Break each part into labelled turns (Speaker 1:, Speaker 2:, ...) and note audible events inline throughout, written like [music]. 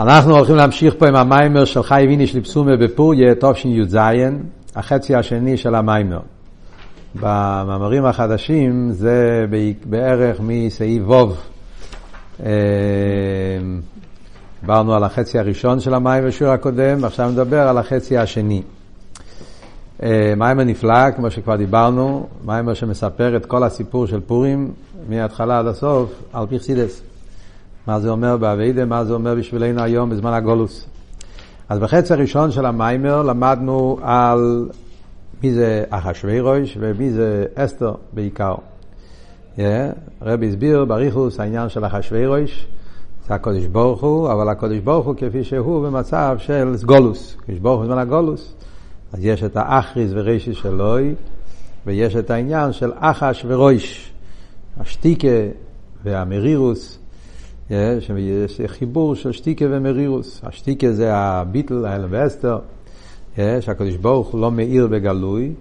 Speaker 1: אנחנו הולכים להמשיך פה עם המיימר של חי ויני של פסומה בפוריה, תשי"ז, החצי השני של המיימר. במאמרים החדשים זה בערך מסעיף ווב. אה, דיברנו על החצי הראשון של המיימר שיעור הקודם, ועכשיו נדבר על החצי השני. אה, מיימר נפלא, כמו שכבר דיברנו, מיימר שמספר את כל הסיפור של פורים מההתחלה עד הסוף על פיכסידס. מה זה אומר באביידה, מה זה אומר בשבילנו היום בזמן הגולוס. אז בחצי הראשון של המיימר למדנו על מי זה אחשוורוש ומי זה אסתר בעיקר. Yeah, רבי הסביר בריחוס העניין של אחשוורוש, זה הקודש ברוך הוא, אבל הקודש ברוך הוא כפי שהוא במצב של גולוס. הקודש ברוך הוא בזמן הגולוס. אז יש את האחריס ורישיס שלוי, ויש את העניין של אחש ורויש, השתיקה והמרירוס, שיש חיבור של שטיקה ומרירוס. השטיקה זה הביטל, האלם ואסתר, שהקדוש ברוך הוא לא מאיר בגלוי,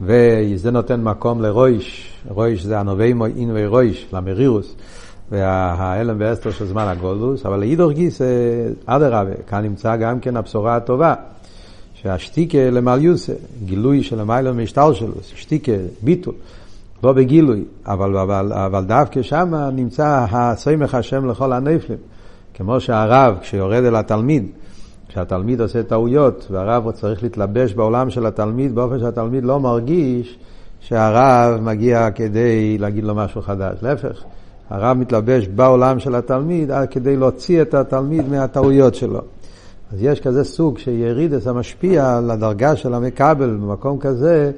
Speaker 1: וזה נותן מקום לרויש, רויש זה הנובי מוין ורויש, למרירוס, והאלם ואסתר של זמן הגולוס, אבל לאידור גיס, אדרבה, כאן נמצא גם כן הבשורה הטובה. שהשתיקה למעליוסה, גילוי של המיילא משטר שלו, שתיקה, ביטול. לא בגילוי, אבל, אבל, אבל דווקא שם נמצא הסמך השם לכל הנפלים. כמו שהרב, כשיורד אל התלמיד, כשהתלמיד עושה טעויות, והרב צריך להתלבש בעולם של התלמיד באופן שהתלמיד לא מרגיש שהרב מגיע כדי להגיד לו משהו חדש. להפך, הרב מתלבש בעולם של התלמיד כדי להוציא את התלמיד מהטעויות שלו. אז יש כזה סוג שירידס המשפיע על הדרגה של המקבל במקום כזה,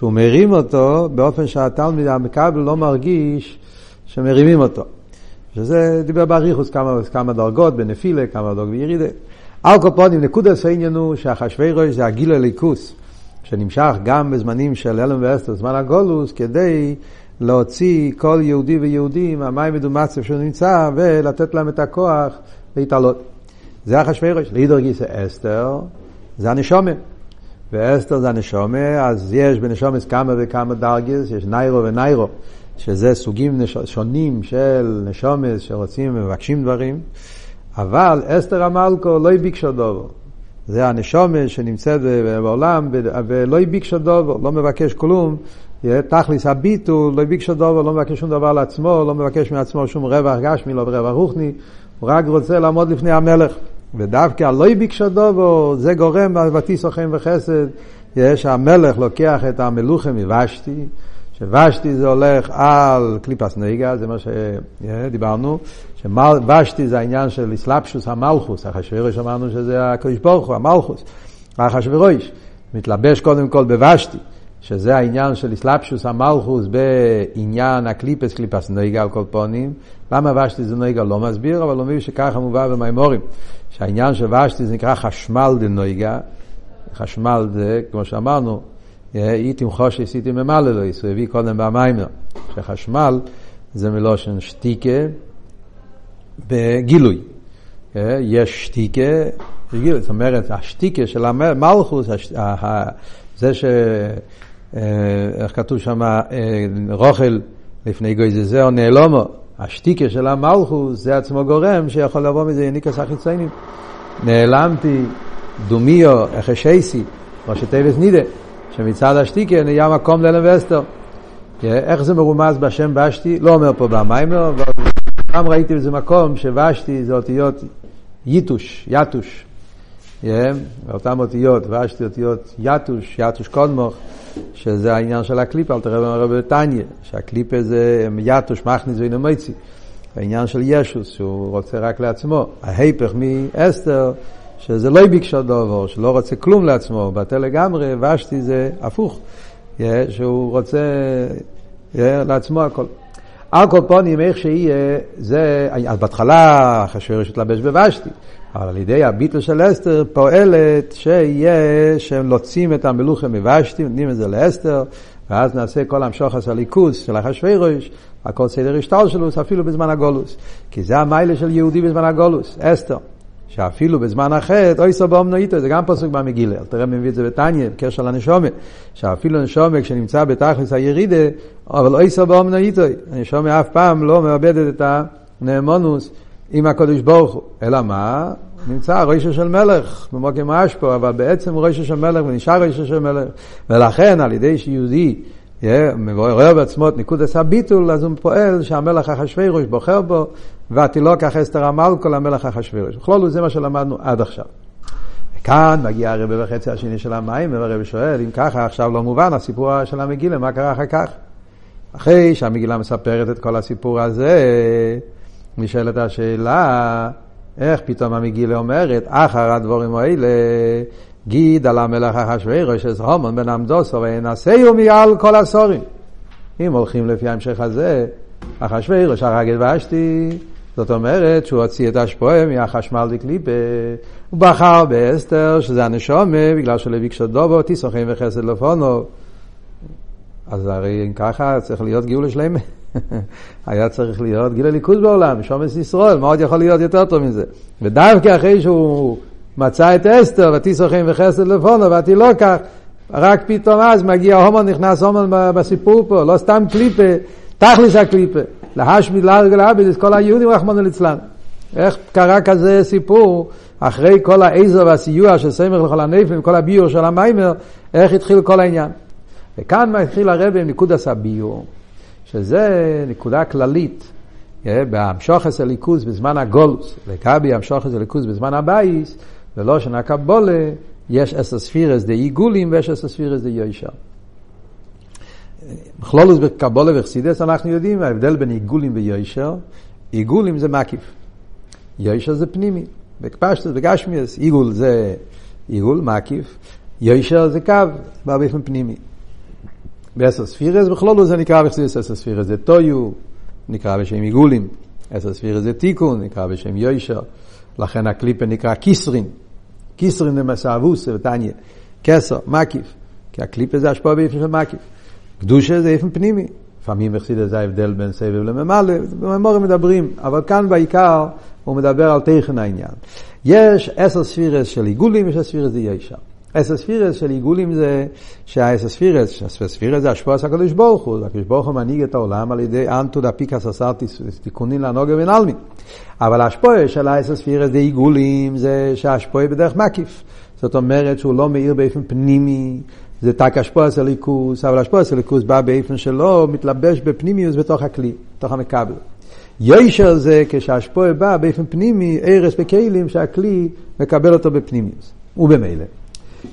Speaker 1: שהוא מרים אותו באופן שהתלמיד המקבל לא מרגיש שמרימים אותו. שזה דיבר באריכוס כמה, כמה דרגות, בנפילה, כמה דרגות בירידה. על כל פונים, העניין הוא שהחשווירוש זה הגיל הליכוס, שנמשך גם בזמנים של אלם ואסתר, זמן הגולוס, כדי להוציא כל יהודי ויהודי מהמים מדומצב שהוא נמצא, ולתת להם את הכוח להתעלות. זה החשווירוש. לידר גיסא אסתר, זה הנשומה. ואסתר זה הנשומה, אז יש בנשומס כמה וכמה דרגס, יש ניירו וניירו, שזה סוגים שונים של נשומס שרוצים ומבקשים דברים, אבל אסתר המלכו לא ביקשו דובו. זה הנשומה שנמצאת בעולם ולא ביקשו דובו, לא מבקש כלום, תכליס הביטול, לא ביקשו דובו, לא מבקש שום דבר לעצמו, לא מבקש מעצמו שום רווח גשמי, לא רווח רוחני, הוא רק רוצה לעמוד לפני המלך. ודווקא הלא ביקשו דובו, זה גורם בטיסו חן וחסד, יש המלך לוקח את המלוכה מוושתי, שוושתי זה הולך על קליפס נגע, זה מה שדיברנו, שוושתי זה העניין של אסלאפשוס המלכוס, אחשוורוש אמרנו שזה הקדוש ברוך הוא, המלכוס, אחשוורוש, מתלבש קודם כל בוושתי. שזה העניין של אסלאפשוס המלכוס בעניין הקליפס, קליפס נויגה על כל פונים. למה ושתי זה נויגה לא מסביר, אבל מבין שככה מובא במימורים. שהעניין של ושתי זה נקרא חשמל דנויגה. חשמל זה, כמו שאמרנו, איתים חושי סיטים ממלא לו, הוא הביא קודם במיימר. שחשמל זה מלושן שטיקה בגילוי. יש שטיקה בגילוי, זאת אומרת, השטיקה של המלכוס, זה ש... אה, איך כתוב שם, אה, רוכל לפני גוי זה או נעלומו, השטיקה של המלכוס זה עצמו גורם שיכול לבוא מזה יניקס החיציינים. נעלמתי דומיו החשייסי, או שטייבס נידה, שמצד השטיקה נהיה מקום לאלם ואסתר. איך זה מרומז בשם בשתי? לא אומר פה במיימר, אבל גם ראיתי בזה מקום שבשתי זה אותיות ייטוש, יתוש. אותן אותיות, ושתי אותיות יתוש, יתוש קודמוך, שזה העניין של הקליפה, אל תראה במרבה בתניא, שהקליפה זה יתוש, מכניס ואינומייצי. העניין של ישוס, שהוא רוצה רק לעצמו. ההיפך מאסתר, שזה לא ביקשה דובר, שלא רוצה כלום לעצמו, בטל לגמרי, ושתי זה הפוך, שהוא רוצה לעצמו הכל. על איך שיהיה, זה, אז בהתחלה חשבו שתלבש בוושתי. אבל על ידי הביטל של אסתר פועלת שיהיה, שהם לוצים את המלוכה מבשתי, נותנים את זה לאסתר, ואז נעשה כל המשוחס הליכוס של אחשוורוש, הכל סדר השטר שלו, אפילו בזמן הגולוס. כי זה המיילה של יהודי בזמן הגולוס, אסתר. שאפילו בזמן החטא, אוי סבום נאיתו, זה גם פסוק במגילה, תראה מי מביא את זה בתניא, בקשר לנשומה, שאפילו נשומה כשנמצא בתכלס הירידה, אבל אוי סבום נאיתו, הנשומה אף פעם לא מאבדת את הנאמונוס עם הקודש ברוך הוא. אלא מה? נמצא ראשו של מלך במוקם אשפו, אבל בעצם הוא ראשו של מלך ונשאר ראשו של מלך. ולכן על ידי שיהודי רואה בעצמו את ניקוד הביטול, אז הוא פועל שהמלך אחשוורוש בוחר בו, ותילוקח אסתר המלכו למלך אחשוורוש. בכלול זה מה שלמדנו עד עכשיו. כאן מגיע הרבה וחצי השני של המים, והרבה שואל, אם ככה עכשיו לא מובן הסיפור של המגילה, מה קרה אחר כך? אחרי שהמגילה מספרת את כל הסיפור הזה, נשאלת השאלה, איך פתאום המגילה אומרת, אחר הדבורים האלה, גיד על המלך אחשוורוש, אז הומון בן עמדוסו, וינשאו מעל כל הסורים. אם הולכים לפי ההמשך הזה, אחשוורוש הרג את ושתי, זאת אומרת שהוא הוציא את השפועה מהחשמל דקליפה, הוא בחר באסתר, שזה הנשומה, בגלל שלוי דובו, תיסוכן וחסד לפונו. אז הרי אם ככה צריך להיות גאול לשלמה. [laughs] היה צריך להיות גיל הליכוז בעולם, שומס ישראל, מה עוד יכול להיות יותר טוב מזה? ודווקא אחרי שהוא מצא את אסתר, ותיסוכן וחסד לפונו, ותילוקח, רק פתאום אז מגיע הומן, נכנס הומן בסיפור פה, לא סתם קליפה, תכלס הקליפה. להשמיד להרגל עביד את כל היהודים רחמנא ליצלן. איך קרה כזה סיפור, אחרי כל העזר והסיוע של סמך לכל הנפל, וכל הביור של המיימר, איך התחיל כל העניין. וכאן מתחיל הרב עם נקודס הביור, שזה נקודה כללית. בהמשוכס הליכוז בזמן הגולוס, לגבי המשוכס הליכוז בזמן הבייס, ולא שנה קבולה, יש אסר ספירס די עיגולים ויש אסר ספירס די יוישר. בכלולוס בקבולה וחסידס אנחנו יודעים ההבדל בין עיגולים ויושר, עיגולים זה מקיף, יושר זה פנימי, בקפשטס, בגשמיאס, עיגול זה עיגול, מקיף, יושר זה קו, בא באופן פנימי. בעשר ספירס בכלולוס זה נקרא בחסידס עשר ספירס זה טויו, נקרא בשם עיגולים, עשר ספירס זה תיקון, נקרא בשם יושר, לכן הקליפה נקרא קיסרין, קיסרין זה מסעבוס, ותניא, כסר, מקיף, כי הקליפה זה השפעה באופן של מקיף. קדושה זה איפן פנימי. לפעמים בחסידה זה ההבדל בין סבב לממלא, בממורים מדברים, אבל כאן בעיקר הוא מדבר על תכן העניין. יש עשר ספירס של עיגולים, יש ספירס זה ישר. עשר ספירס של עיגולים זה שהעשר ספירס, ספירס זה השפוע של הקדוש ברוך הוא, הקדוש ברוך הוא מנהיג את העולם על ידי אנטו דפיקס עשר תיקונים לנוגר ונעלמי. אבל השפוע של העשר ספירס זה עיגולים, זה שהשפוע בדרך מקיף. זאת אומרת שהוא לא מאיר באופן פנימי, זה תק אשפועס הליכוס, אבל אשפועס הליכוס בא באופן שלו, מתלבש בפנימיוס בתוך הכלי, בתוך המקבל. יושר זה כשהאשפוע בא באופן פנימי, ערס בכלים שהכלי מקבל אותו בפנימיוס, ובמילא.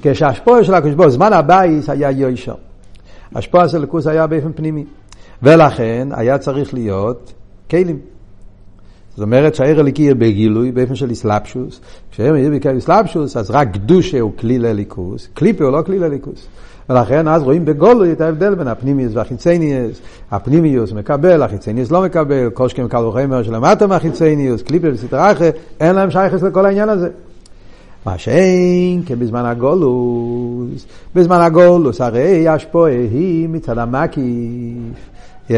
Speaker 1: כשהאשפוע של הקדוש ברוך זמן הבייס היה יושר. אשפועס הליכוס היה באופן פנימי. ולכן היה צריך להיות כלים. זאת אומרת שהעיר הליקי יהיה בגילוי, באופן של איסלאפשוס. כשהעיר יהיה באיסלאפשוס, אז רק קדושה הוא כלי לליכוס, קליפה הוא לא כלי לליכוס. ולכן אז רואים בגולוי את ההבדל בין הפנימיוס והחיצניוס. הפנימיוס מקבל, החיצניוס לא מקבל, שכם קל וחמר שלמטה מהחיצניוס, קליפה וסטרה אחרת, אין להם שייכס לכל העניין הזה. מה שאין כבזמן הגולוס, בזמן הגולוס הרי השפועה היא מצד המקיף.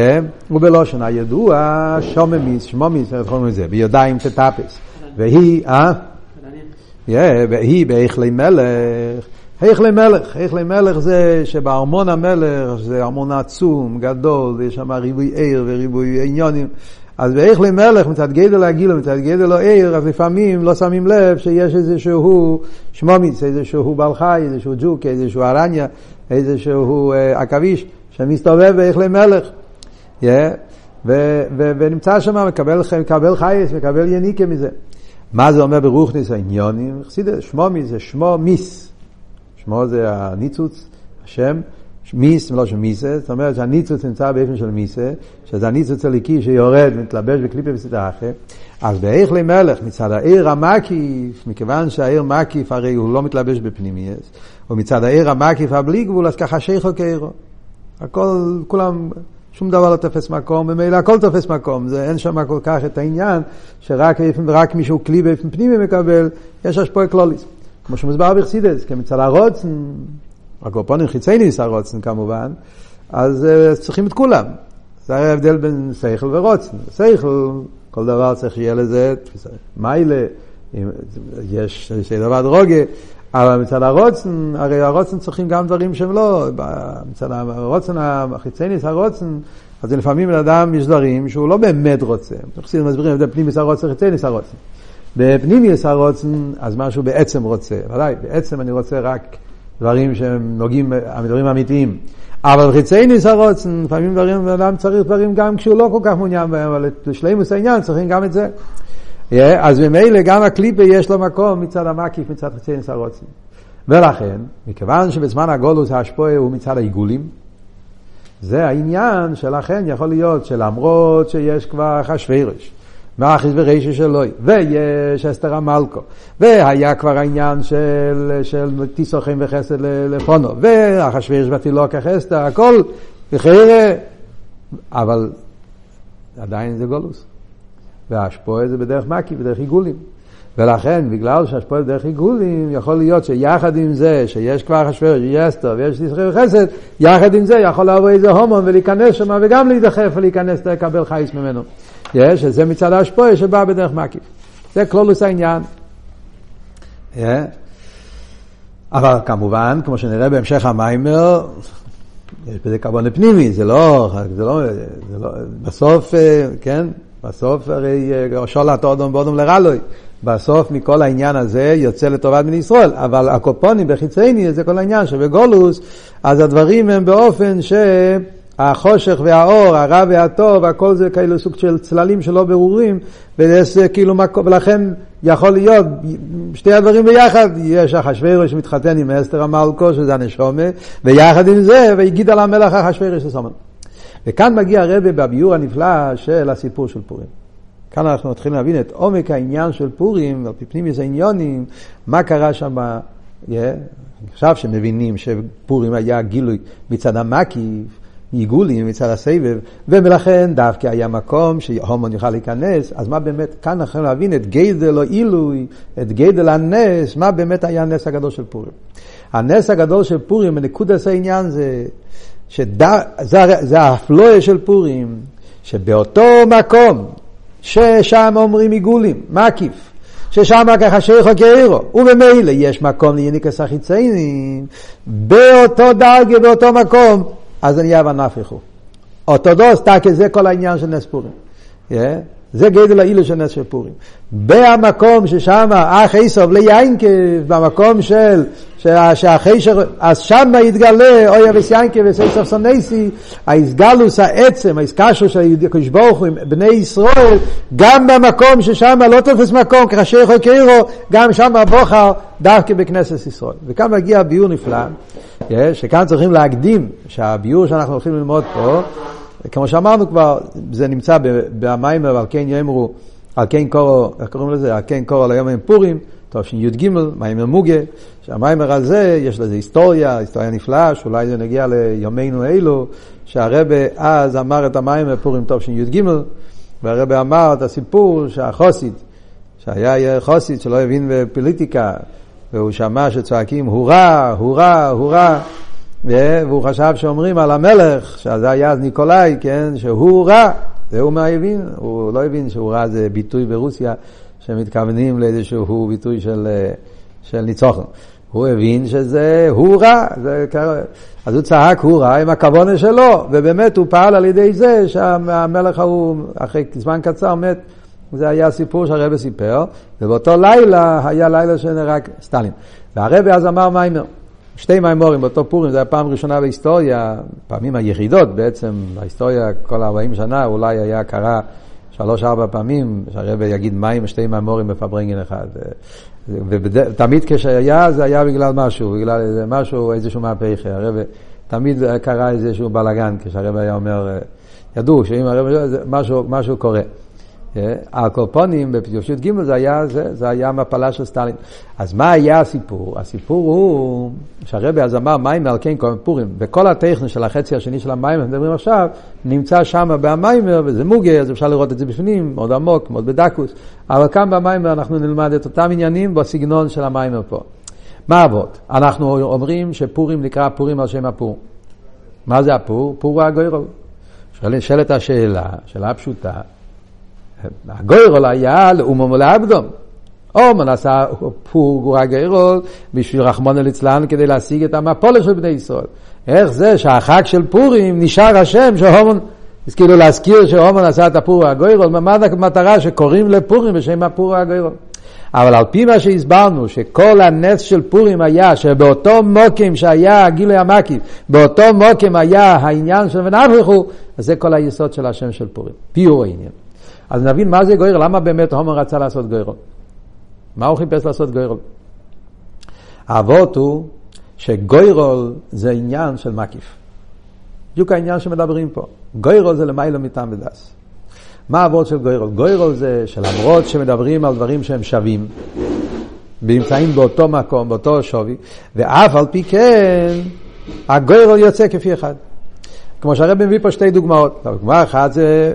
Speaker 1: ובלושן הידוע שוממיס, שמומיס, איך קוראים לזה? בידיים תטפס. והיא, אה? והיא בהיכלי מלך. היכלי מלך, היכלי מלך זה שבארמון המלך זה ארמון עצום, גדול, ויש שם ריבוי עיר וריבוי עניונים. אז בהיכלי מלך מצד גדל הגיל ומצד גדל העיר, אז לפעמים לא שמים לב שיש איזשהו שמומיץ, איזשהו בעל חי, איזשהו ג'וק, איזשהו ארניה, איזשהו עכביש, שמסתובב בהיכלי מלך. yeah, ו- ו- ונמצא שם, מקבל, מקבל חייס, מקבל יניקה מזה. מה זה אומר ברוכניס העניונים? שמו מי זה שמו מיס. שמו זה הניצוץ, השם, מיס לא שמיסה, זאת אומרת שהניצוץ נמצא באופן של מיסה, שזה הניצוץ הליקי שיורד ומתלבש בקליפה וסדרה אחרת. אז באיך למלך מצד העיר המקיף, מכיוון שהעיר מקיף הרי הוא לא מתלבש בפנימיאס, ומצד העיר המקיף הבלי גבול, אז ככה שייכו כעירו. הכל, כולם שום דבר לא תופס מקום, ממילא הכל תופס מקום, זה, אין שם כל כך את העניין שרק רק מישהו כלי באופן פנימי מקבל, יש השפועה קלוליס. כמו שמוסבר בחסידס, כמצד הרוצן, הקורפונים חיצייניס הרוצן כמובן, אז uh, צריכים את כולם. זה הרי ההבדל בין שכל ורוצן. שכל, כל דבר צריך שיהיה לזה, מיילה, יש דבר דרוגה, אבל מצד הרוצן, הרי הרוצן צריכים גם דברים שהם לא, מצד הרוצן החיצייניס הרוצן, אז לפעמים בן אדם יש דברים שהוא לא באמת רוצה. חסידים מסבירים את פנימיס הרוצן וחיצייניס הרוצן. בפנימיוס הרוצן, אז משהו בעצם רוצה. ודאי, בעצם אני רוצה רק דברים שהם נוגעים, דברים אמיתיים. אבל חיצי הרוצן, לפעמים דברים, אדם צריך דברים גם כשהוא לא כל כך מעוניין בהם, אבל לשלימוס העניין צריכים גם את זה. Yeah, אז ממילא גם הקליפה יש לו מקום מצד המקיף, מצד חיצי הרוצן. ולכן, מכיוון שבזמן הגולוס ההשפועה הוא מצד העיגולים, זה העניין שלכן יכול להיות שלמרות שיש כבר אחשוורוש, מאחיס ורישו שלו, ויש אסתר המלכו, והיה כבר העניין של, של תיסוכם וחסד לפונו, ואחשוורוש בתילוק אסתר, הכל בחירה, אבל עדיין זה גולוס. וההשפועה זה בדרך מקי, בדרך עיגולים. ולכן, בגלל שהשפועל דרך עיגולים, יכול להיות שיחד עם זה, שיש כבר חשבר, שיש אסתר ויש תסחי וחסד, יחד עם זה יכול לעבור איזה הומון ולהיכנס שם וגם להידחף ולהיכנס לקבל חייס ממנו. יש, זה מצד ההשפועה שבא בדרך מקיף. זה כלולוס העניין. אבל כמובן, כמו שנראה בהמשך המיימר, יש בזה כבוד פנימי, זה לא, זה לא, זה לא, בסוף, אה, כן, בסוף הרי אה, שולט אודום ואודום לרלוי. בסוף מכל העניין הזה יוצא לטובת בני ישראל, אבל הקופונים בחיצייני זה כל העניין שבגולוס, אז הדברים הם באופן שהחושך והאור, הרע והטוב, הכל זה כאילו סוג של צללים שלא ברורים, וזה כאילו, ולכן יכול להיות שתי הדברים ביחד, יש אחשוורוש שמתחתן עם אסתר המלכו, שזה הנשומה, ויחד עם זה, והגיד על המלך אחשוורוש לסומן. וכאן מגיע הרבה בביור הנפלא של הסיפור של פורים. כאן אנחנו מתחילים להבין את עומק העניין של פורים, על פי פנימיוס העניונים, מה קרה שם, yeah, עכשיו שמבינים שפורים היה גילוי מצד המקיף, עיגולים מצד הסבב, ולכן דווקא היה מקום שהומון יוכל להיכנס, אז מה באמת, כאן אנחנו להבין את גדל או עילוי, את גדל הנס, מה באמת היה הנס הגדול של פורים. הנס הגדול של פורים, בנקודת העניין זה, שדה, זה, זה האפלואה של פורים, שבאותו מקום ששם אומרים עיגולים, מקיף, ששם ככה שייכו כאירו, וממילא יש מקום ליניקס החיציינים, באותו דרגה, באותו מקום, אז אני אבא נפחו. אורתודוס, תקי, זה כל העניין של נס פורים. זה גדל האילו של נס של פורים. במקום ששם אח איסוב ליינקב, במקום של, שאחרי ש... אז שם יתגלה אוי אביס יינקב וסייסוף סונסי, האיסגלוס העצם, האיסקשו של הקדוש ברוך הוא עם בני ישראל, גם במקום ששם לא תופס מקום, כאשר יכול קרירו, גם שם הבוכר דווקא בכנסת ישראל. וכאן מגיע ביור נפלא, שכאן צריכים להקדים שהביור שאנחנו הולכים ללמוד פה, כמו שאמרנו כבר, זה נמצא במיימר, על כן יאמרו, על כן קורו, איך קוראים לזה? על כן קורו ליום עם פורים, תשי"ג, מיימר מוגה, שהמיימר הזה, יש לזה היסטוריה, היסטוריה נפלאה, שאולי זה נגיע ליומנו אלו, שהרבה אז אמר את המיימר פורים תשי"ג, והרבה אמר את הסיפור שהחוסית, שהיה חוסית שלא הבין בפוליטיקה, והוא שמע שצועקים הורה, הורה, הורה, והוא חשב שאומרים על המלך, שזה היה אז ניקולאי, כן, שהוא רע, זה הוא מה הבין, הוא לא הבין שהוא רע זה ביטוי ברוסיה שמתכוונים לאיזשהו ביטוי של, של ניצוחן. הוא הבין שזה הוא רע, זה, אז הוא צעק הוא רע עם הכוונה שלו, ובאמת הוא פעל על ידי זה שהמלך ההוא אחרי זמן קצר מת. זה היה הסיפור שהרבא סיפר, ובאותו לילה היה לילה שנהרג סטלין. והרבא אז אמר מיימר. שתי מימורים באותו פורים, זו הייתה פעם ראשונה בהיסטוריה, פעמים היחידות בעצם, בהיסטוריה כל 40 שנה אולי היה קרה שלוש-ארבע פעמים, שהרבא יגיד מים שתי מימורים בפברנגן אחד. ותמיד כשהיה זה היה בגלל משהו, בגלל איזה משהו, איזשהו מהפכה. הרבא, תמיד קרה איזשהו בלאגן כשהרבא היה אומר, ידעו שאם הרבא, משהו, משהו קורה. הקורפונים בפרשיות ג' זה היה, זה, זה היה מפלה של סטלין. אז מה היה הסיפור? הסיפור הוא שהרבי אז אמר מים על כן כל פורים. וכל הטכני של החצי השני של המים, מדברים עכשיו, נמצא שם במיימר, וזה מוגה, אז אפשר לראות את זה בפנים, מאוד עמוק, מאוד בדקוס. אבל כאן במיימר אנחנו נלמד את אותם עניינים בסגנון של המיימר פה. מה אבות? אנחנו אומרים שפורים נקרא פורים על שם הפור. מה זה הפור? פור הוא הגוירו. שואלת השאלה, שאלה פשוטה. הגוירול היה לאומם ולעבדום. אומן עשה גורה גוירול בשביל רחמון ליצלן כדי להשיג את המפולת של בני ישראל. איך זה שהחג של פורים נשאר השם שהומון, אז כאילו להזכיר שהומון עשה את הפור הגוירול, מה המטרה שקוראים לפורים בשם הפור הגוירול. אבל על פי מה שהסברנו, שכל הנס של פורים היה שבאותו מוקים שהיה גילוי המקיף, באותו מוקים היה העניין של ונפחו, אז זה כל היסוד של השם של פורים. פיור העניין. אז נבין מה זה גוירל, למה באמת הומו רצה לעשות גוירל? מה הוא חיפש לעשות גוירל? האבות הוא שגוירול זה עניין של מקיף. בדיוק העניין שמדברים פה. גוירול זה למיילו מטעם ודס. מה האבות של גוירול? גוירול זה שלמרות שמדברים על דברים שהם שווים, ונמצאים באותו מקום, באותו שווי, ואף על פי כן, הגוירול יוצא כפי אחד. כמו שהרב מביא פה שתי דוגמאות. דוגמה אחת זה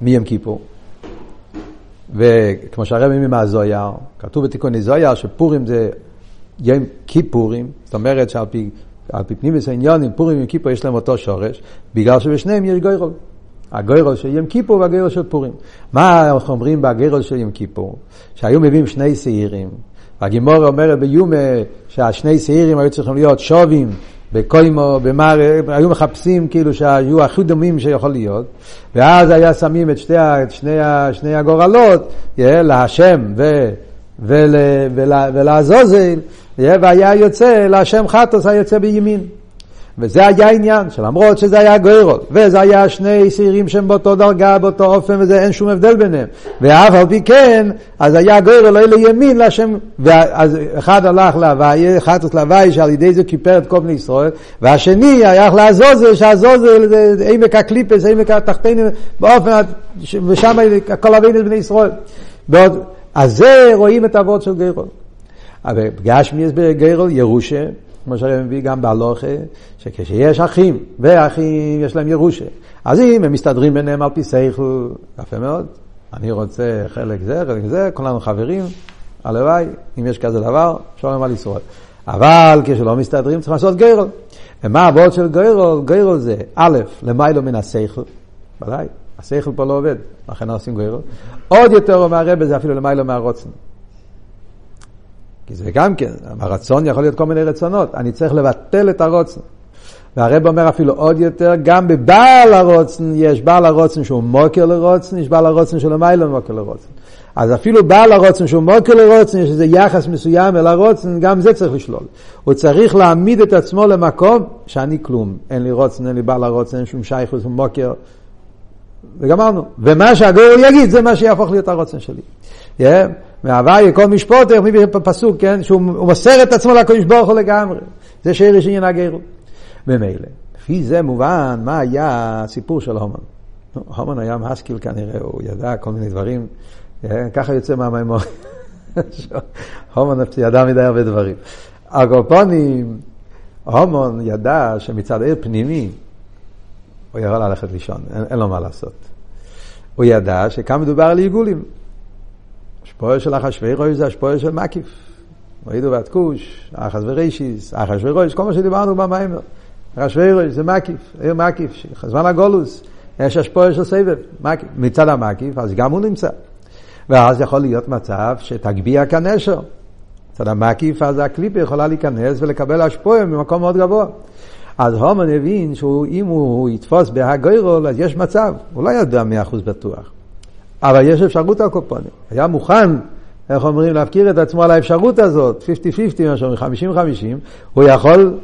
Speaker 1: מיים כיפור. וכמו שהרב מביא מהזויר, כתוב בתיקוני זויר שפורים זה יום כיפורים, זאת אומרת שעל פי, פי פנימיס העניונים, פורים וכיפור יש להם אותו שורש, בגלל שבשניהם יש גוירול. הגוירול של יום כיפור והגוירול של פורים. מה אנחנו אומרים בגוירול של יום כיפור? שהיו מביאים שני שעירים. הגימור אומרת ביומה שהשני שעירים היו צריכים להיות שובים בקוימו, במר, היו מחפשים כאילו שהיו הכי דומים שיכול להיות, ואז היה שמים את שני, שני, שני הגורלות, להשם ו, ול, ול, ולעזוזל, והיה יוצא להשם חטוס היוצא בימין. וזה היה העניין, שלמרות שזה היה גוירול, וזה היה שני שעירים שהם באותו דרגה, באותו אופן, וזה אין שום הבדל ביניהם. ואף על פי כן, אז היה גוירול לא לימין להשם, אז אחד הלך להוואי, אחד להוואי שעל ידי זה כיפר את כל בני ישראל, והשני הלך לעזוזל, שהעזוזל זה עמק הקליפס, עמק התחתינו, באופן, ושם כל אבינו בני ישראל. בעוד, אז זה רואים את האבות של גוירול. אבל גשמי יש בגוירול ירושה, כמו שהרב מביא גם בהלוכה, שכשיש אחים, ואחים יש להם ירושה, אז אם הם מסתדרים ביניהם על פי סייכל, יפה מאוד, אני רוצה חלק זה, חלק זה, כולנו חברים, הלוואי, אם יש כזה דבר, שומעים על ישראל. אבל כשלא מסתדרים צריך לעשות גיירול. ומה הוורד של גיירול? גיירול זה א', למיילו מן הסייכל, ודאי, הסייכל פה לא עובד, לכן עושים גיירול. עוד יותר אומר הרב זה אפילו למיילו מהרוצן. כי זה גם כן, הרצון יכול להיות כל מיני רצונות, אני צריך לבטל את הרוצן. והרב אומר אפילו עוד יותר, גם בבעל הרוצן יש בעל הרוצן שהוא מוקר לרוצן, יש בעל הרוצן שלו מיילא מוקר לרוצן. אז אפילו בעל הרוצן שהוא מוקר לרוצן, יש איזה יחס מסוים אל הרוצן, גם זה צריך לשלול. הוא צריך להעמיד את עצמו למקום שאני כלום. אין לי רוצן, אין לי בעל הרוצן, אין שום שייכוס, הוא מוקר. וגמרנו. ומה שהגורל יגיד, זה מה שיהפוך להיות הרוצן שלי. Yeah. מהוואי כל משפוט, איך מביא פסוק, כן? שהוא מוסר את עצמו לקדוש ברוך הוא לגמרי. זה שרש עניין הגרו. ממילא. לפי זה מובן מה היה הסיפור של הומן. הומן היה משכיל כנראה, הוא ידע כל מיני דברים. אה, ככה יוצא מהמימור. [laughs] הומן ידע מדי הרבה דברים. הקופונים, הומן ידע שמצד עיר פנימי, הוא יכול ללכת לישון, אין, אין לו מה לעשות. הוא ידע שכאן מדובר על עיגולים. השפועה של אחשוורוש זה השפועה של מקיף. ראינו והתקוש, אחס ורישיס, אחשוורוש, כל מה שדיברנו במיימר. אחשוורוש זה מקיף, עיר מקיף, זמן הגולוס, יש השפועה של סבב, מקיף. מצד המקיף, אז גם הוא נמצא. ואז יכול להיות מצב שתגביה כנשר. מצד המקיף, אז הקליפה יכולה להיכנס ולקבל השפועה ממקום מאוד גבוה. אז הומן הבין שאם הוא יתפוס בהגוירול, אז יש מצב, הוא לא ידע מאה אחוז בטוח. אבל יש אפשרות על קופונים. היה מוכן, איך אומרים, להפקיר את עצמו על האפשרות הזאת, 50-50, מה שאומרים, 50-50, הוא יכול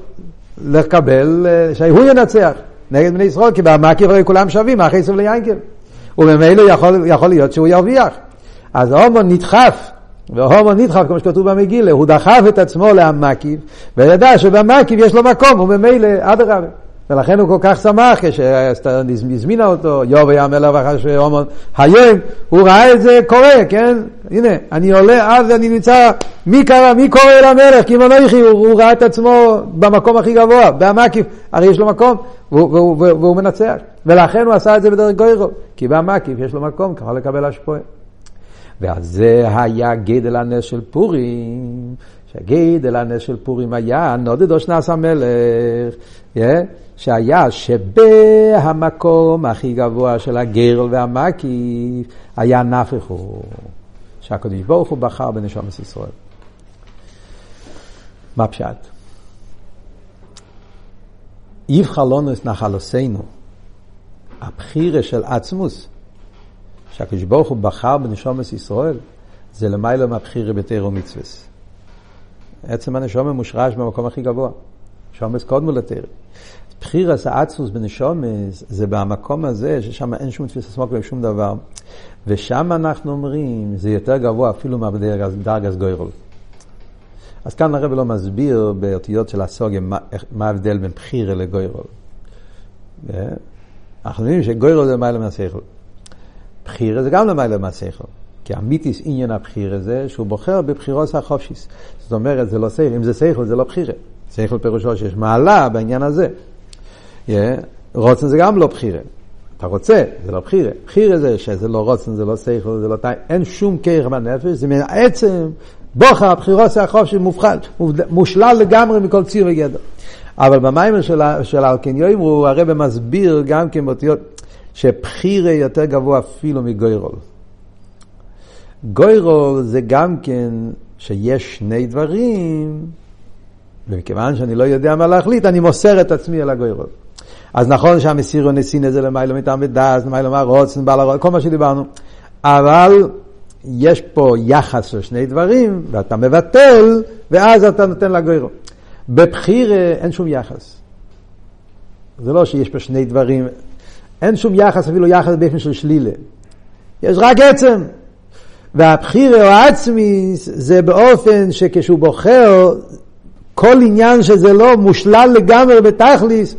Speaker 1: לקבל, אה, שהוא ינצח נגד בני ישראל, כי במקיף הרי כולם שווים, אחי סוף ליינקל. וממילא יכול, יכול להיות שהוא ירוויח. אז ההומון נדחף, וההומון נדחף, כמו שכתוב במגילה, הוא דחף את עצמו להמקיף, וידע שבמקיף יש לו מקום, וממילא אדרבה. ולכן הוא כל כך שמח כשהזמינה אותו, יוב היה מלך אחרי הומון, היום הוא ראה את זה קורה, כן? הנה, אני עולה, אז אני נמצא, מי קרא, מי קורא אל המלך? כי מנויכי, הוא, הוא ראה את עצמו במקום הכי גבוה, במקיף, הרי יש לו מקום, והוא, והוא, והוא, והוא מנצח. ולכן הוא עשה את זה בדרך גוירו, כי במקיף יש לו מקום, ככה לקבל השפועה. ועל זה היה גדל הנס של פורים, שהגדל הנס של פורים היה נודדו שנס המלך, yeah, שהיה שבהמקום הכי גבוה של הגרל והמקיף היה נפחו, שהקדוש ברוך הוא בחר בנשומת ישראל. מה פשט? יבחר את נחלוסינו, הבחירה של עצמוס, שהקדוש ברוך הוא בחר בנשומת ישראל, זה למעלה מהבחירה בתירו ומצווה. עצם הנשומה מושרש במקום הכי גבוה. שומס קודמו לתירו. בחירס האצוס בנשומס זה במקום הזה ששם אין שום תפיסה סמוק ושום דבר. ושם אנחנו אומרים, זה יותר גבוה אפילו מהדרגס גוירול. אז כאן הרב לא מסביר באותיות של הסוגיה מה, ההבדל בין בחירה לגוירול. אנחנו יודעים שגוירול זה למעלה מהשכל. בחירה זה גם למעלה מהשכל. כי אמיתיס עניין הבחירה זה שהוא בוחר בבחירות החופשיס. זאת אומרת, זה לא שכל, אם זה שכל זה לא בחירה. שכל פירושו שיש מעלה בעניין הזה. Yeah, רוצן זה גם לא בחירה. אתה רוצה, זה לא בחירה. בחירה זה שזה לא רוצן, זה לא שכל, זה לא תאי, אין שום כרך בנפש, זה מעצם בוחר הבחירות החופשי מובחל, מושלל לגמרי מכל ציר וגדר. אבל במיימר של, של אלקניו אמרו, הרב מסביר גם כן באותיות שבחירה יותר גבוה אפילו מגוירול. גוירול זה גם כן שיש שני דברים, ומכיוון שאני לא יודע מה להחליט, אני מוסר את עצמי על הגוירול. אז נכון שהמסירו נסין זה למיילו מטעם ודס, למיילו מהרוצן, בעל הרוצן, כל מה שדיברנו. אבל יש פה יחס של שני דברים, ואתה מבטל, ואז אתה נותן לגוירול. בבחיר אין שום יחס. זה לא שיש פה שני דברים, אין שום יחס, אפילו יחס באופן של שלילה. יש רק עצם. והבחיר או העצמי זה באופן שכשהוא בוחר, כל עניין שזה לא מושלל לגמרי בתכליס,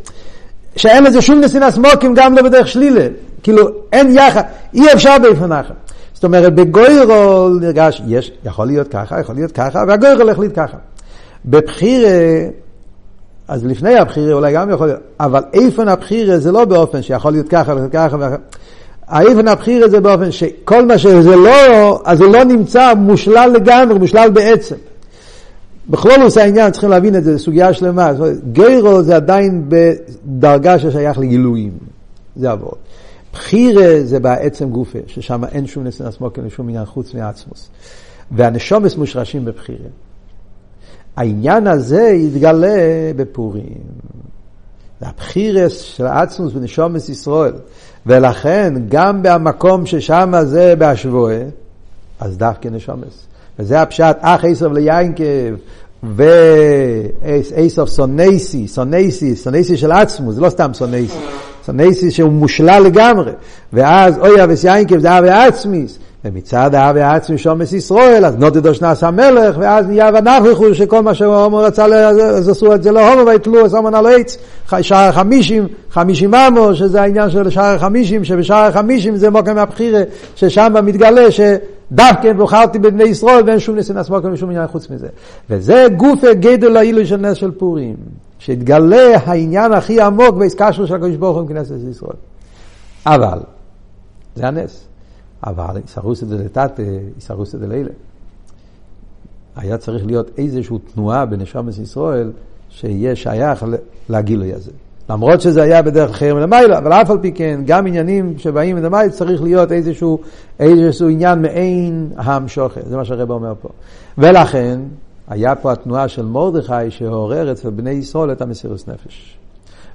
Speaker 1: שאין לזה שום נסינה סמוקים גם לא בדרך שלילה. כאילו, אין יחד, אי אפשר באופן אחר. זאת אומרת, בגוירול נרגש, יש, יכול להיות ככה, יכול להיות ככה, והגוירול החליט ככה. בבחירה, אז לפני הבחירה אולי גם יכול להיות, אבל איפן הבחירה זה לא באופן שיכול להיות ככה וככה וככה. האיפן הבחירה זה באופן שכל מה שזה לא, אז זה לא נמצא מושלל לגמרי, מושלל בעצם. בכל עושה העניין צריכים להבין את זה, זו סוגיה שלמה. גיירו זה עדיין בדרגה ששייך לגילויים. זה עבוד. בחירה זה בעצם גופה, ששם אין שום נסנס מוקר לשום עניין חוץ מעצמוס. והנשומס מושרשים בבחירה. העניין הזה יתגלה בפורים. הבחירס של עצמוס ונשומס ישראל. ולכן גם במקום ששם זה בהשבועה, אז דווקא נשומס. וזה הפשט, אח עשב ליינקב, ואיסוף סונייסי, סונייסי, סונייסי של עצמו, זה לא סתם סונייסי, סונייסי שהוא מושלל לגמרי, ואז אוי אבס יינקב זה אבי עצמיס, ומצד האבי העצמי שומס ישראל, אז נודדו שנס המלך, ואז נהיה ונפחו שכל מה שהומו רצה, אז עשו את זה להומו ויתלו את סומן על עץ, שער החמישים, חמישים אמו, שזה העניין של שער החמישים, שבשער החמישים זה מוקם הבחירה, ששם מתגלה שדווקא בחרתי בבני ישראל ואין שום ניסן עצמו ושום עניין חוץ מזה. וזה גופה גדל העילוי של נס של פורים, שהתגלה העניין הכי עמוק בהסקשרו של הקדוש ברוך הוא עם כנסת ישראל. אבל, זה הנס. אבל איסרוסא דלתתא, איסרוסא דלילה. היה צריך להיות איזושהי תנועה בנשומת ישראל שיהיה שייך לגילוי הזה. למרות שזה היה בדרך אחרת מלמעלה, אבל אף על פי כן, גם עניינים שבאים מלמעלה צריך להיות איזשהו, איזשהו עניין מעין המשוכר, זה מה שהרבא אומר פה. ולכן, היה פה התנועה של מרדכי שעורר אצל בני ישראל את המסירות נפש.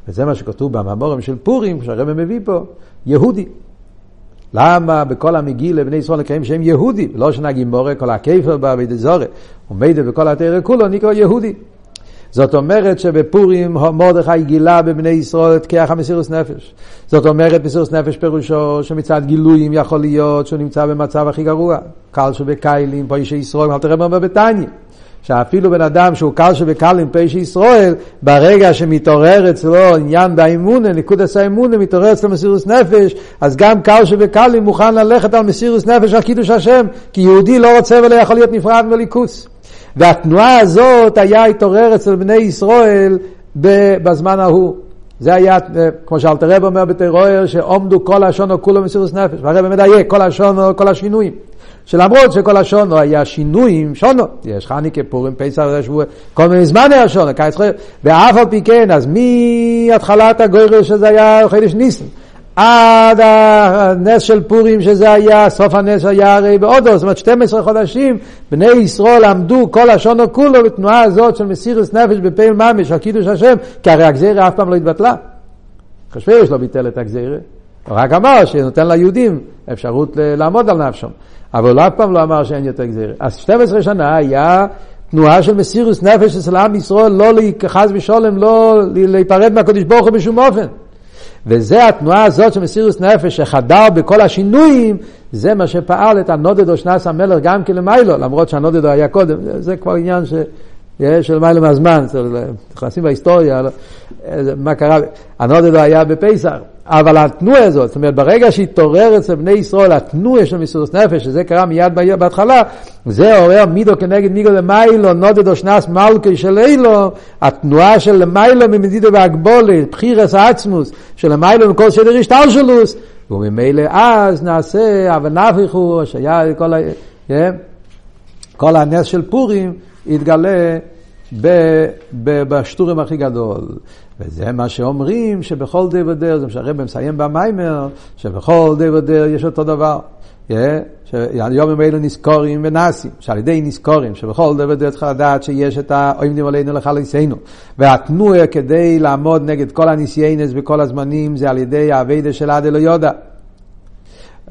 Speaker 1: וזה מה שכתוב במאמורים של פורים, שהרבא מביא פה, יהודי. למה בכל המגיל לבני ישראל לקיים שם יהודי? לא שנה גימורה, כל הכיפר בה בידי זורי. ומידע בכל התרא כולו נקרא יהודי. זאת אומרת שבפורים מרדכי גילה בבני ישראל את כיח המסירוס נפש. זאת אומרת מסירוס נפש פירושו שמצד גילויים יכול להיות שהוא נמצא במצב הכי גרוע. קל שבקיילים, פה אישי ישראל, אל תראה מה בתניא. שאפילו בן אדם שהוא קל שבקל עם פשע ישראל, ברגע שמתעורר אצלו עניין באמונה, נקודס האמונה, מתעורר אצלו מסירוס נפש, אז גם קל שבקל מוכן ללכת על מסירוס נפש על קידוש השם, כי יהודי לא רוצה ולא יכול להיות נפרד מליכוס. והתנועה הזאת היה התעורר אצל בני ישראל בזמן ההוא. זה היה, כמו שאלתר רב אומר בטרור, שעומדו כל השונו כולו מסירוס נפש, והרב מדייק, כל השונו, כל השינויים. שלמרות שכל השונו היה שינויים, שונו, יש חניקה, פורים, פסח, שבוע, כל מיני זמן היה שונו, קיץ חודש, ואף על פי כן, אז מהתחלת הגוירל שזה היה חידש ניסן, עד הנס של פורים שזה היה, סוף הנס היה הרי בעודו, זאת אומרת 12 חודשים, בני ישראל עמדו כל השונו כולו בתנועה הזאת של מסירוס נפש בפעיל ממש, על קידוש השם, כי הרי הגזירה אף פעם לא התבטלה. חשבש לא ביטל את הגזירה, רק אמר שנותן ליהודים אפשרות לעמוד על נפשם. אבל הוא אף פעם לא אמר שאין יותר גזירה. אז 12 שנה היה תנועה של מסירוס נפש אצל עם ישראל, לא חס ושולם, לא להיפרד מהקדוש ברוך הוא בשום אופן. וזה התנועה הזאת של מסירוס נפש שחדר בכל השינויים, זה מה שפעל את הנודדו שנס המלך גם כן למיילו, למרות שהנודדו היה קודם, זה כבר עניין ש... של מיילו מהזמן, נכנסים בהיסטוריה, לא- מה קרה, הנודדו היה בפסח, אבל התנועה הזאת, זאת אומרת, ברגע שהתעורר אצל בני ישראל התנועה של מסירות נפש, שזה קרה מיד בהתחלה, זה עורר מידו כנגד מיגו למיילו, נודדו שנס מלכי של אילו, התנועה של למיילו ממדידו והגבולה, בחירס העצמוס, של למיילו מכל סדר השתלשלוס, וממילא אז נעשה אבנפיחו, שהיה כל, ה... כן? כל הנס של פורים, יתגלה בשטורים הכי גדול. וזה מה שאומרים שבכל די ודר, זה מה שהרבא מסיים במיימר, שבכל די ודר יש אותו דבר. שהיום אלו נזכורים ונאסים, שעל ידי נזכורים, שבכל דבר צריך לדעת שיש את האוימדים עלינו לחלצינו. והתנועה כדי לעמוד נגד כל הניסיינס בכל הזמנים זה על ידי האביידה של עד אלו יודע.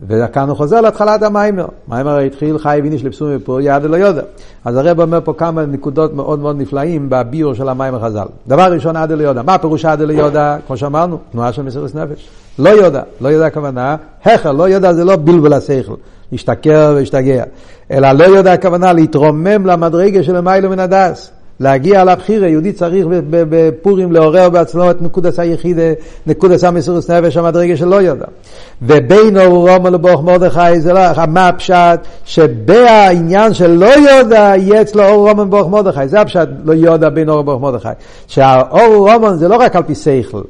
Speaker 1: וכאן הוא חוזר להתחלת המיימר. מיימר התחיל חי ויניש לפסום ופה יד לא יודע. אז הרב אומר פה כמה נקודות מאוד מאוד נפלאים בביור של המיימר חז"ל. דבר ראשון עד לא יודע. מה פירוש עד לא יודע? כמו שאמרנו, תנועה של מסירות נפש. לא יודע, לא יודע הכוונה, הכר, לא יודע זה לא בלבל השכל, להשתכר ולהשתגע, אלא לא יודע הכוונה להתרומם למדרגה של המיילו מן הדס. להגיע לבחירה, יהודי צריך בפורים לעורר בעצמו את נקודס היחידה, נקודס המסירות נפש, המדרגה שלא יודע. ובין אורום לבוך מרדכי, זה לא, מה הפשט? שבעניין של לא יודע, יהיה אצלו אור רומן בוך מרדכי. זה הפשט, לא יודע בין אור בוך מרדכי. שהאור רומן זה לא רק על פי שכל.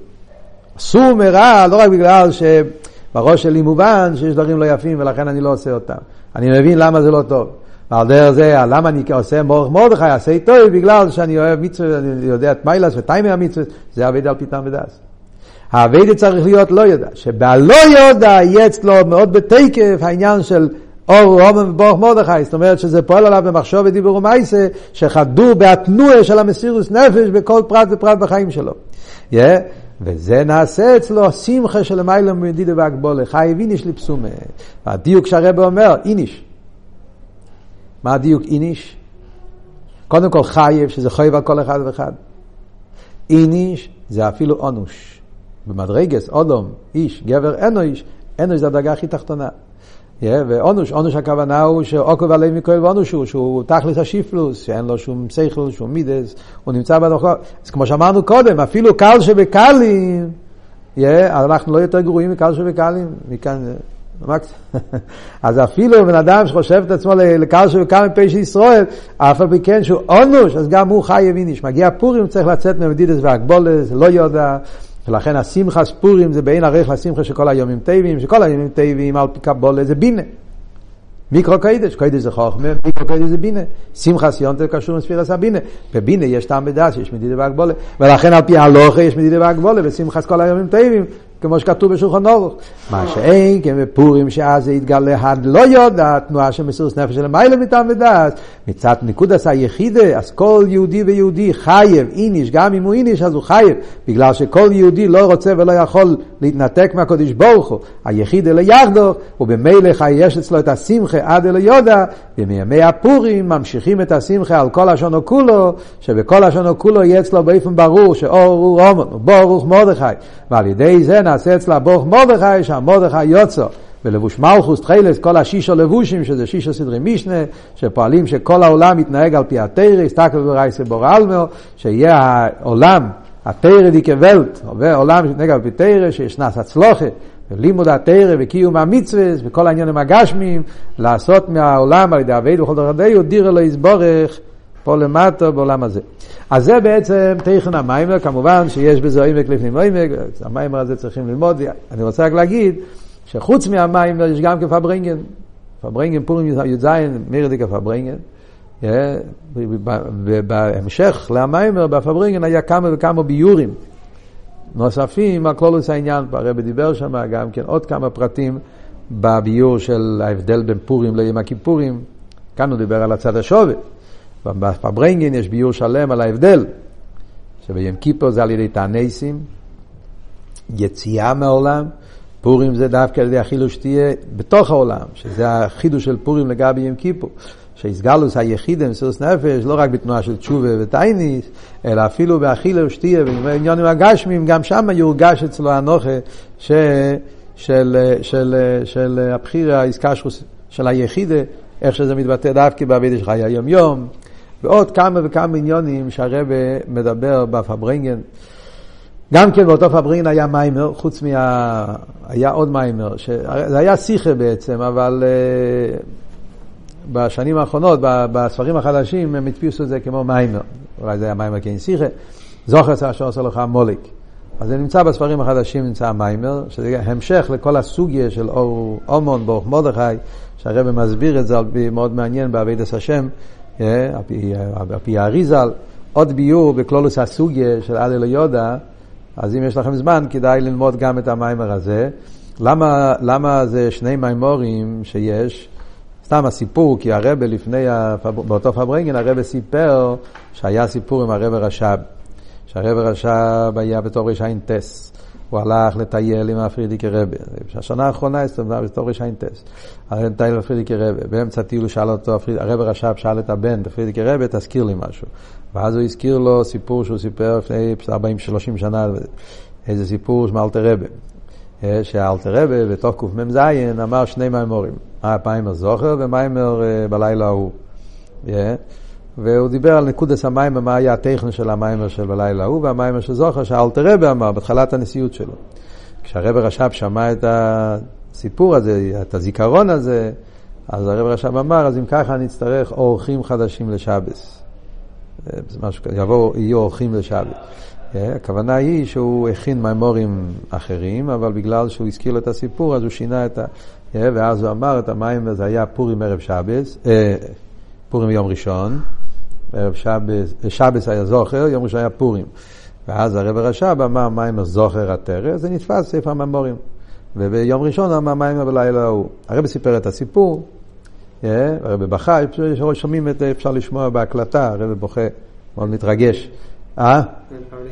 Speaker 1: אסור מרע, לא רק בגלל שבראש שלי מובן שיש דברים לא יפים ולכן אני לא עושה אותם. אני מבין למה זה לא טוב. ועל דרך זה, למה אני עושה מורך מרדכי, אעשה טוב, בגלל שאני אוהב מצווה, אני יודע את מיילס וטיימי המצווה, זה אבד על פיתם ודס. האבד צריך להיות לא יודע, שבלא יודע יהיה אצלו מאוד בתקף העניין של אור רומן ובורך מרדכי, זאת אומרת שזה פועל עליו במחשוב ודיבור ומייסה, שחדור בהתנועה של המסירוס נפש בכל פרט ופרט בחיים שלו. Yeah. וזה נעשה אצלו שמחה של מיילא מדידה והגבולה, חי איניש לפסומה. והדיוק שהרבא אומר, איניש. מה הדיוק איניש? קודם כל חייב, שזה חייב על כל אחד ואחד. איניש זה אפילו אונוש. במדרגס, אודום, איש, גבר, אינו איש, אינו זה הדרגה הכי תחתונה. Yeah, ואונוש, אונוש הכוונה הוא שעוקב עלי מכהל ואונוש הוא, שהוא תכלס השיפלוס, שאין לו שום שכל, שום מידס, הוא נמצא בדרכו. אז כמו שאמרנו קודם, אפילו קל שבקלים, yeah, אנחנו לא יותר גרועים מקל שבקלים, מכאן [laughs] אז אפילו בן אדם שחושב את עצמו לקהל פה של ישראל, אף על פי כן שהוא אונוש, אז גם הוא חי ימיניש. מגיע פורים, צריך לצאת ממדידס והגבולס, לא יודע. ולכן השמחה ספורים זה בין ערך לשמחה של כל היומים טבעים, שכל היומים טבעים על פי קבולה זה בינה. מיקרו קיידש, קיידש זה חוכמה, מיקרו קיידש זה בינה. שמחה סיונטר קשור לספירס הבינה. בבינה יש טעם בדס, יש מדידה והגבולה. ולכן על פי הלוכה יש מדידה והגבולה, ושמחס כל היומים טבעים. כמו שכתוב בשולחן אורוך. מה שאין כן בפורים שאז זה יתגלה לא יודע, תנועה של מסירות נפש של מיילה מטעם ודעת. מצד נקודס היחידה, אז כל יהודי ויהודי חייב, איניש, גם אם הוא איניש אז הוא חייב, בגלל שכל יהודי לא רוצה ולא יכול להתנתק מהקודש ברוך הוא. היחידה ליחדו, ובמילא יש אצלו את השמחה עד אלו יודע, ומימי הפורים ממשיכים את השמחה על כל השונו כולו, שבכל השונו כולו יהיה אצלו באופן ברור שאור הוא רומן, ברוך מרדכי, ועל ידי זה נעשה אצלה ברוך מרדכי, שהמרדכי יוצא. ולבוש מלכוס תחילס, כל השישו לבושים, שזה שישו סדרי משנה, שפועלים שכל העולם יתנהג על פי התרא, הסתכל ברייסה בור אלמר, שיהיה העולם, התרא די כבלט, עולם יתנהג על פי תרא, שישנס הצלוחה, ולימוד התרא וקיום המצווה, וכל העניינים הגשמיים, לעשות מהעולם על ידי אבי וכל דרך די, דירה לא יסבורך פה למטה בעולם הזה. אז זה בעצם תכן המיימר, כמובן שיש בזה עמק לפנים עמק, המאמר הזה צריכים ללמוד. אני רוצה רק להגיד שחוץ מהמאמר יש גם פארברענגען, פארברענגען פורים י"ז, מורא'דיקע פארברענגען. ובהמשך למאמר ב פארברענגען היה כמה וכמה ביאורים נוספים על כללות העניין, הרבי דיבר שם גם כן עוד כמה פרטים בביאור של ההבדל בין פורים ליום הכיפורים, כאן הוא דיבר על הצד השווה. בפברנגן יש ביור שלם על ההבדל, שביום כיפור זה על ידי תענסים, יציאה מהעולם, פורים זה דווקא על ידי החילוש שתהיה בתוך העולם, שזה החידוש של פורים לגבי יום כיפור. שהסגלוס היחיד מסירות נפש, לא רק בתנועה של תשובה וטייניס, אלא אפילו באכילה ושתייה ובעניינים הגשמיים, גם שם יורגש אצלו הנוכה ש, של, של, של, הבחירה, העסקה של היחידה, איך שזה מתבטא דווקא בעבידה שלך היום-יום, ועוד כמה וכמה עניינים שהרבי מדבר בפברנגן. גם כן באותו פארברענגען היה מאמר, חוץ מה... היה עוד מאמר, ש... זה היה שיחה בעצם, אבל uh, בשנים האחרונות, בספרים החדשים, הם הדפיסו את זה כמו מאמר. אולי זה היה מאמר כן שיחה. זכור את אשר עשה לך עמלק. אז זה נמצא בספרים החדשים, נמצא מאמר, שזה המשך לכל הסוגיה של ארור המן, ברוך מרדכי, שהרבא מסביר את זה מאוד מעניין בעבידת השם, אה, על פי האריזל. עוד ביור בקלולוס הסוגיה של אלי ליודה, אז אם יש לכם זמן, כדאי ללמוד גם את המיימר הזה. למה, למה זה שני מיימורים שיש? סתם הסיפור, כי הרבה לפני, באותו פברנגן, הרבה סיפר שהיה סיפור עם הרבה רש"ב. שהרבה רש"ב היה בתור רע"ט. הוא הלך לטייל עם הפרידיקי רבה. השנה האחרונה הסתובבה בתור רע"ט. הלך לטייל עם הפרידיקי רבה. באמצע הטיול הוא שאל אותו, הרבה רש"ב שאל את הבן, הפרידיקי רבה, תזכיר לי משהו. ואז הוא הזכיר לו סיפור שהוא סיפר לפני 40-30 שנה, איזה סיפור של אלתר רבה. אה, שאלתר רבה בתוך קמ"ז אמר שני מימורים. היה פיימר זוכר ומיימר אה, בלילה ההוא. אה, והוא דיבר על נקודס המיימר, מה היה הטכן של המיימר של בלילה ההוא, והמיימר של זוכר, שאלתר רבה אמר בתחילת הנשיאות שלו. כשהרבה רש"ב שמע את הסיפור הזה, את הזיכרון הזה, אז הרב רש"ב אמר, אז אם ככה נצטרך אורחים חדשים לשבס. יבואו, יהיו אורחים לשבת. הכוונה היא שהוא הכין מימורים אחרים, אבל בגלל שהוא הזכיר לו את הסיפור, אז הוא שינה את ה... ואז הוא אמר את המים, זה היה פורים ערב שבס, אה, פורים יום ראשון, ערב שבס, שבס היה זוכר, יום ראשון היה פורים. ואז הרב רש"ב אמר מים זוכר התרא, זה נתפס ספר הממורים. וביום ראשון אמר מים בלילה ההוא. הרב סיפר את הסיפור, הרב בכה, שומעים את, אפשר לשמוע בהקלטה, הרב בוכה, מאוד מתרגש. אה?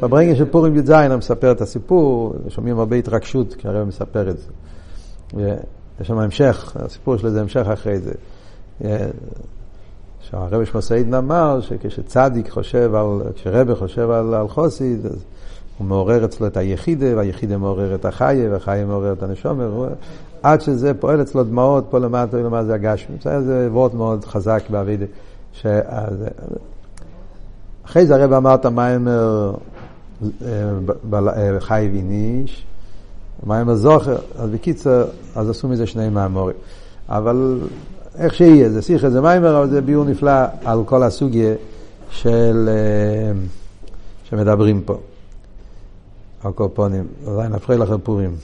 Speaker 1: בברנגל של פורים י"ז הוא מספר את הסיפור, שומעים הרבה התרגשות כשהרב מספר את זה. יש שם המשך, הסיפור של זה המשך אחרי זה. שהרבי שמסעידן אמר שכשצדיק חושב על, כשרבי חושב על, על חוסיד, אז הוא מעורר אצלו את היחידה, והיחידה מעורר את החיה, והחיה מעורר את הנשומר, עד שזה פועל אצלו דמעות, פה למטה ולמטה זה הגשמי. זה וורט מאוד חזק באבידה. אחרי זה הרב אמר את המיימר חי ויניש, מיימר זוכר, אז בקיצר, אז עשו מזה שני מאמורים. אבל איך שיהיה, זה שיחה, זה מיימר, אבל זה ביור נפלא על כל הסוגיה של, שמדברים פה. על כל פונים, עדיין נפחי לכם פורים.